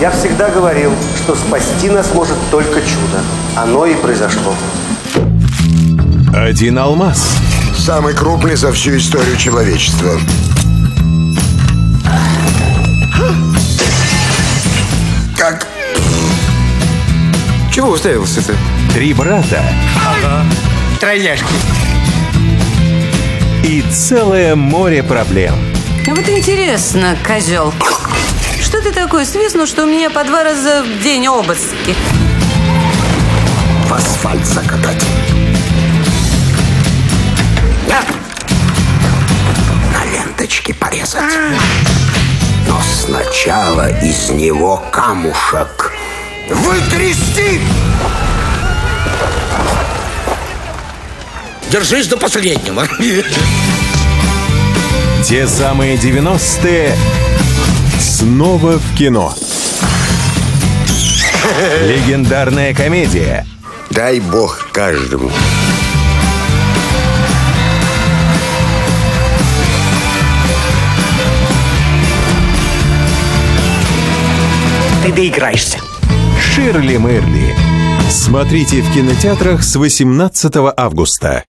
Я всегда говорил, что спасти нас может только чудо. Оно и произошло. Один алмаз. Самый крупный за всю историю человечества. Как? Чего уставился-то? Три брата Тройняшки. и целое море проблем. А Вот интересно, козел. Что ты такой свистнул, что у меня по два раза в день обыски? В асфальт закатать. На! На ленточки порезать. Но сначала из него камушек вытрясти. Держись до последнего. Те самые 90-е снова в кино. Легендарная комедия Дай бог каждому. Ты доиграешься. Ширли Мырли. Смотрите в кинотеатрах с 18 августа.